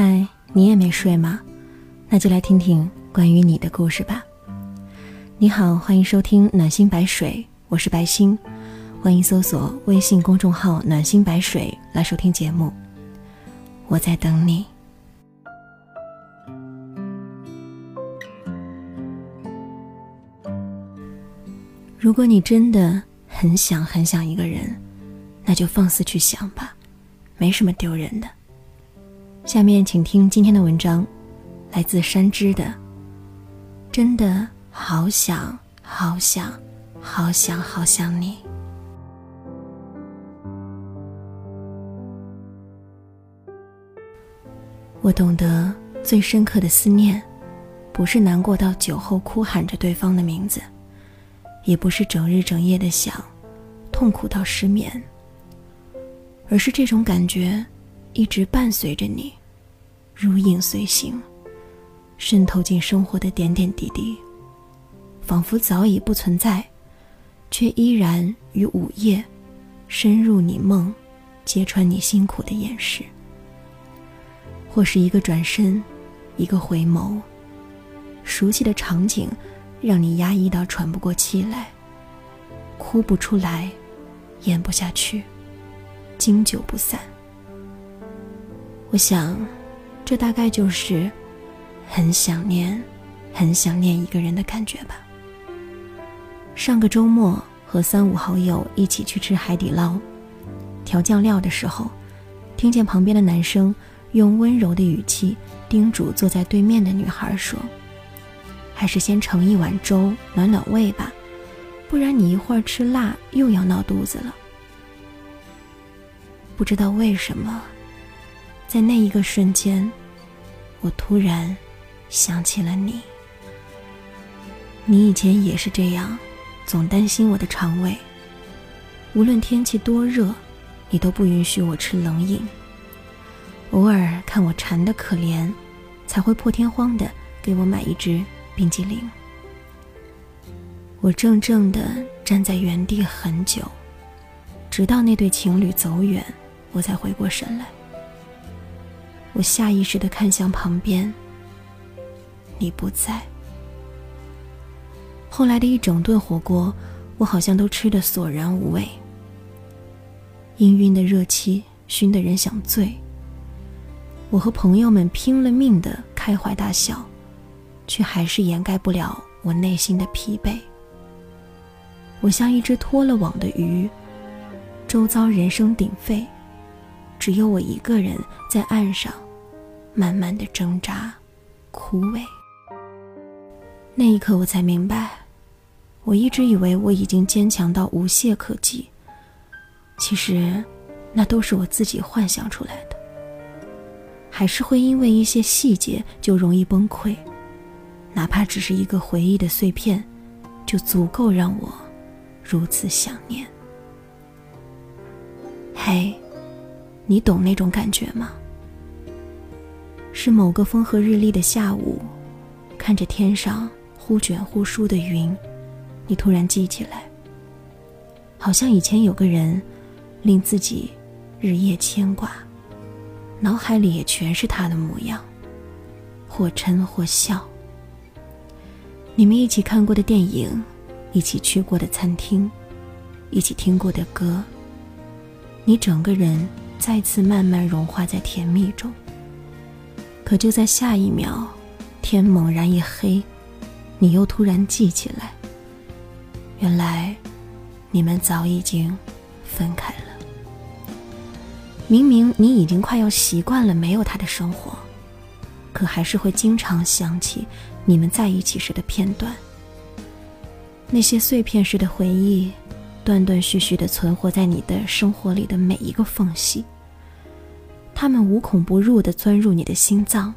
嗨，你也没睡吗？那就来听听关于你的故事吧。你好，欢迎收听暖心白水，我是白心，欢迎搜索微信公众号暖心白水来收听节目。我在等你。如果你真的很想很想一个人，那就放肆去想吧，没什么丢人的。下面请听今天的文章，来自山之的。真的好想好想好想好想你。我懂得最深刻的思念，不是难过到酒后哭喊着对方的名字，也不是整日整夜的想，痛苦到失眠，而是这种感觉一直伴随着你。如影随形，渗透进生活的点点滴滴，仿佛早已不存在，却依然于午夜深入你梦，揭穿你辛苦的掩饰。或是一个转身，一个回眸，熟悉的场景让你压抑到喘不过气来，哭不出来，咽不下去，经久不散。我想。这大概就是很想念、很想念一个人的感觉吧。上个周末和三五好友一起去吃海底捞，调酱料的时候，听见旁边的男生用温柔的语气叮嘱坐在对面的女孩说：“还是先盛一碗粥暖暖胃吧，不然你一会儿吃辣又要闹肚子了。”不知道为什么。在那一个瞬间，我突然想起了你。你以前也是这样，总担心我的肠胃。无论天气多热，你都不允许我吃冷饮。偶尔看我馋得可怜，才会破天荒的给我买一支冰激凌。我怔怔的站在原地很久，直到那对情侣走远，我才回过神来。我下意识的看向旁边，你不在。后来的一整顿火锅，我好像都吃得索然无味。氤氲的热气熏得人想醉。我和朋友们拼了命的开怀大笑，却还是掩盖不了我内心的疲惫。我像一只脱了网的鱼，周遭人声鼎沸。只有我一个人在岸上，慢慢的挣扎，枯萎。那一刻，我才明白，我一直以为我已经坚强到无懈可击，其实，那都是我自己幻想出来的。还是会因为一些细节就容易崩溃，哪怕只是一个回忆的碎片，就足够让我如此想念。嘿。你懂那种感觉吗？是某个风和日丽的下午，看着天上忽卷忽舒的云，你突然记起来，好像以前有个人，令自己日夜牵挂，脑海里也全是他的模样，或嗔或笑。你们一起看过的电影，一起去过的餐厅，一起听过的歌，你整个人。再次慢慢融化在甜蜜中。可就在下一秒，天猛然一黑，你又突然记起来，原来你们早已经分开了。明明你已经快要习惯了没有他的生活，可还是会经常想起你们在一起时的片段。那些碎片式的回忆。断断续续的存活在你的生活里的每一个缝隙，他们无孔不入的钻入你的心脏，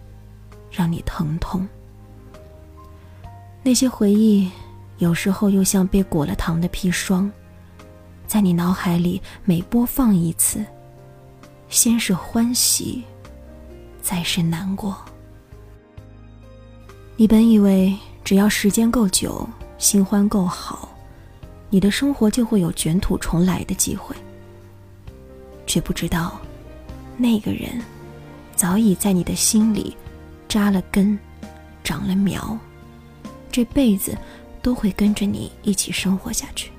让你疼痛。那些回忆有时候又像被裹了糖的砒霜，在你脑海里每播放一次，先是欢喜，再是难过。你本以为只要时间够久，新欢够好。你的生活就会有卷土重来的机会，却不知道，那个人，早已在你的心里扎了根，长了苗，这辈子都会跟着你一起生活下去。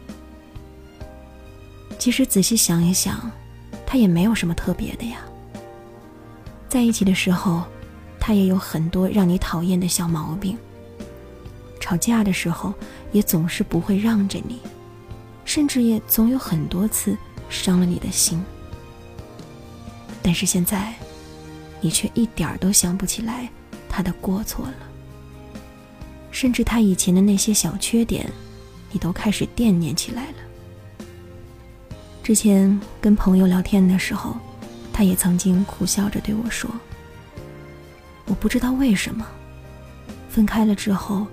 其实仔细想一想，他也没有什么特别的呀。在一起的时候，他也有很多让你讨厌的小毛病。吵架的时候，也总是不会让着你，甚至也总有很多次伤了你的心。但是现在，你却一点儿都想不起来他的过错了，甚至他以前的那些小缺点，你都开始惦念起来了。之前跟朋友聊天的时候，他也曾经苦笑着对我说：“我不知道为什么，分开了之后，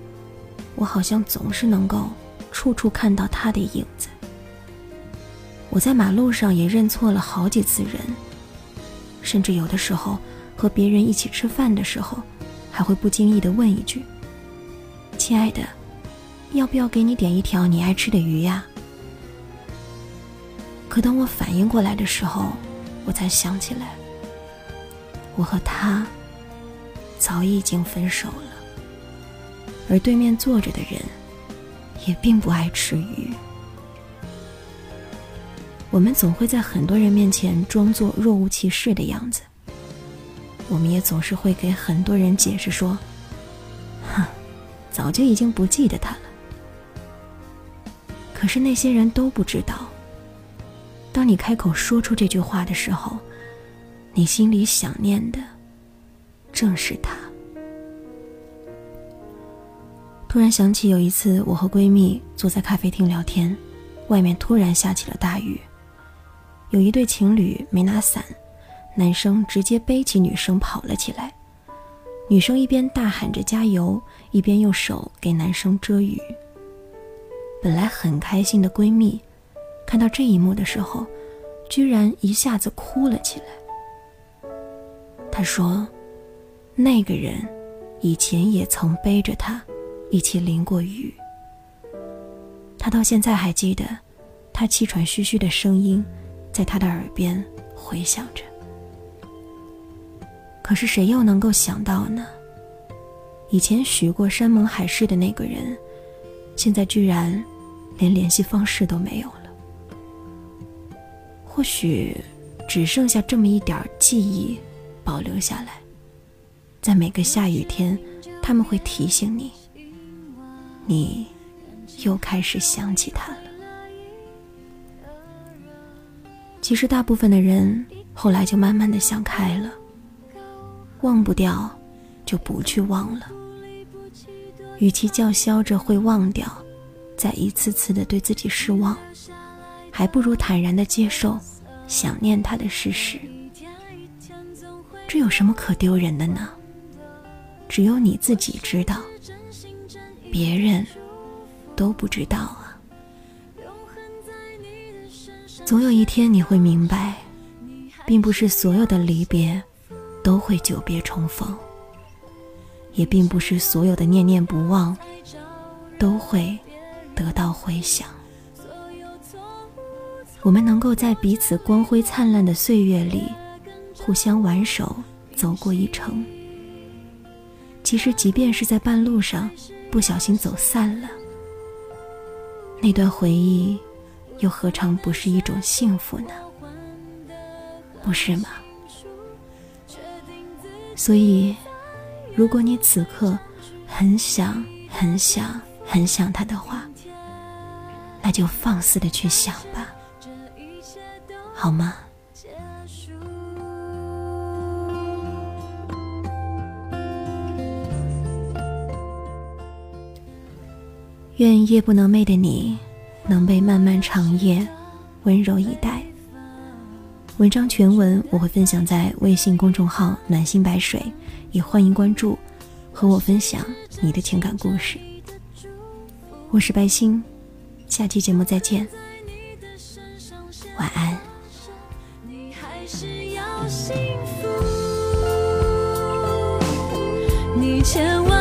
我好像总是能够处处看到他的影子。我在马路上也认错了好几次人。”甚至有的时候，和别人一起吃饭的时候，还会不经意的问一句：“亲爱的，要不要给你点一条你爱吃的鱼呀？”可等我反应过来的时候，我才想起来，我和他早已经分手了，而对面坐着的人也并不爱吃鱼。我们总会在很多人面前装作若无其事的样子，我们也总是会给很多人解释说：“哼，早就已经不记得他了。”可是那些人都不知道，当你开口说出这句话的时候，你心里想念的正是他。突然想起有一次，我和闺蜜坐在咖啡厅聊天，外面突然下起了大雨。有一对情侣没拿伞，男生直接背起女生跑了起来，女生一边大喊着加油，一边用手给男生遮雨。本来很开心的闺蜜，看到这一幕的时候，居然一下子哭了起来。她说：“那个人以前也曾背着她一起淋过雨，她到现在还记得他气喘吁吁的声音。”在他的耳边回响着。可是谁又能够想到呢？以前许过山盟海誓的那个人，现在居然连联系方式都没有了。或许只剩下这么一点记忆保留下来，在每个下雨天，他们会提醒你，你又开始想起他了。其实，大部分的人后来就慢慢的想开了，忘不掉，就不去忘了。与其叫嚣着会忘掉，再一次次的对自己失望，还不如坦然的接受想念他的事实。这有什么可丢人的呢？只有你自己知道，别人都不知道总有一天你会明白，并不是所有的离别都会久别重逢，也并不是所有的念念不忘都会得到回响。我们能够在彼此光辉灿烂的岁月里互相挽手走过一程，其实即便是在半路上不小心走散了，那段回忆。又何尝不是一种幸福呢？不是吗？所以，如果你此刻很想、很想、很想他的话，那就放肆的去想吧，好吗？愿夜不能寐的你。能被漫漫长夜温柔以待。文章全文我会分享在微信公众号“暖心白水”，也欢迎关注，和我分享你的情感故事。我是白星，下期节目再见，晚安。你千万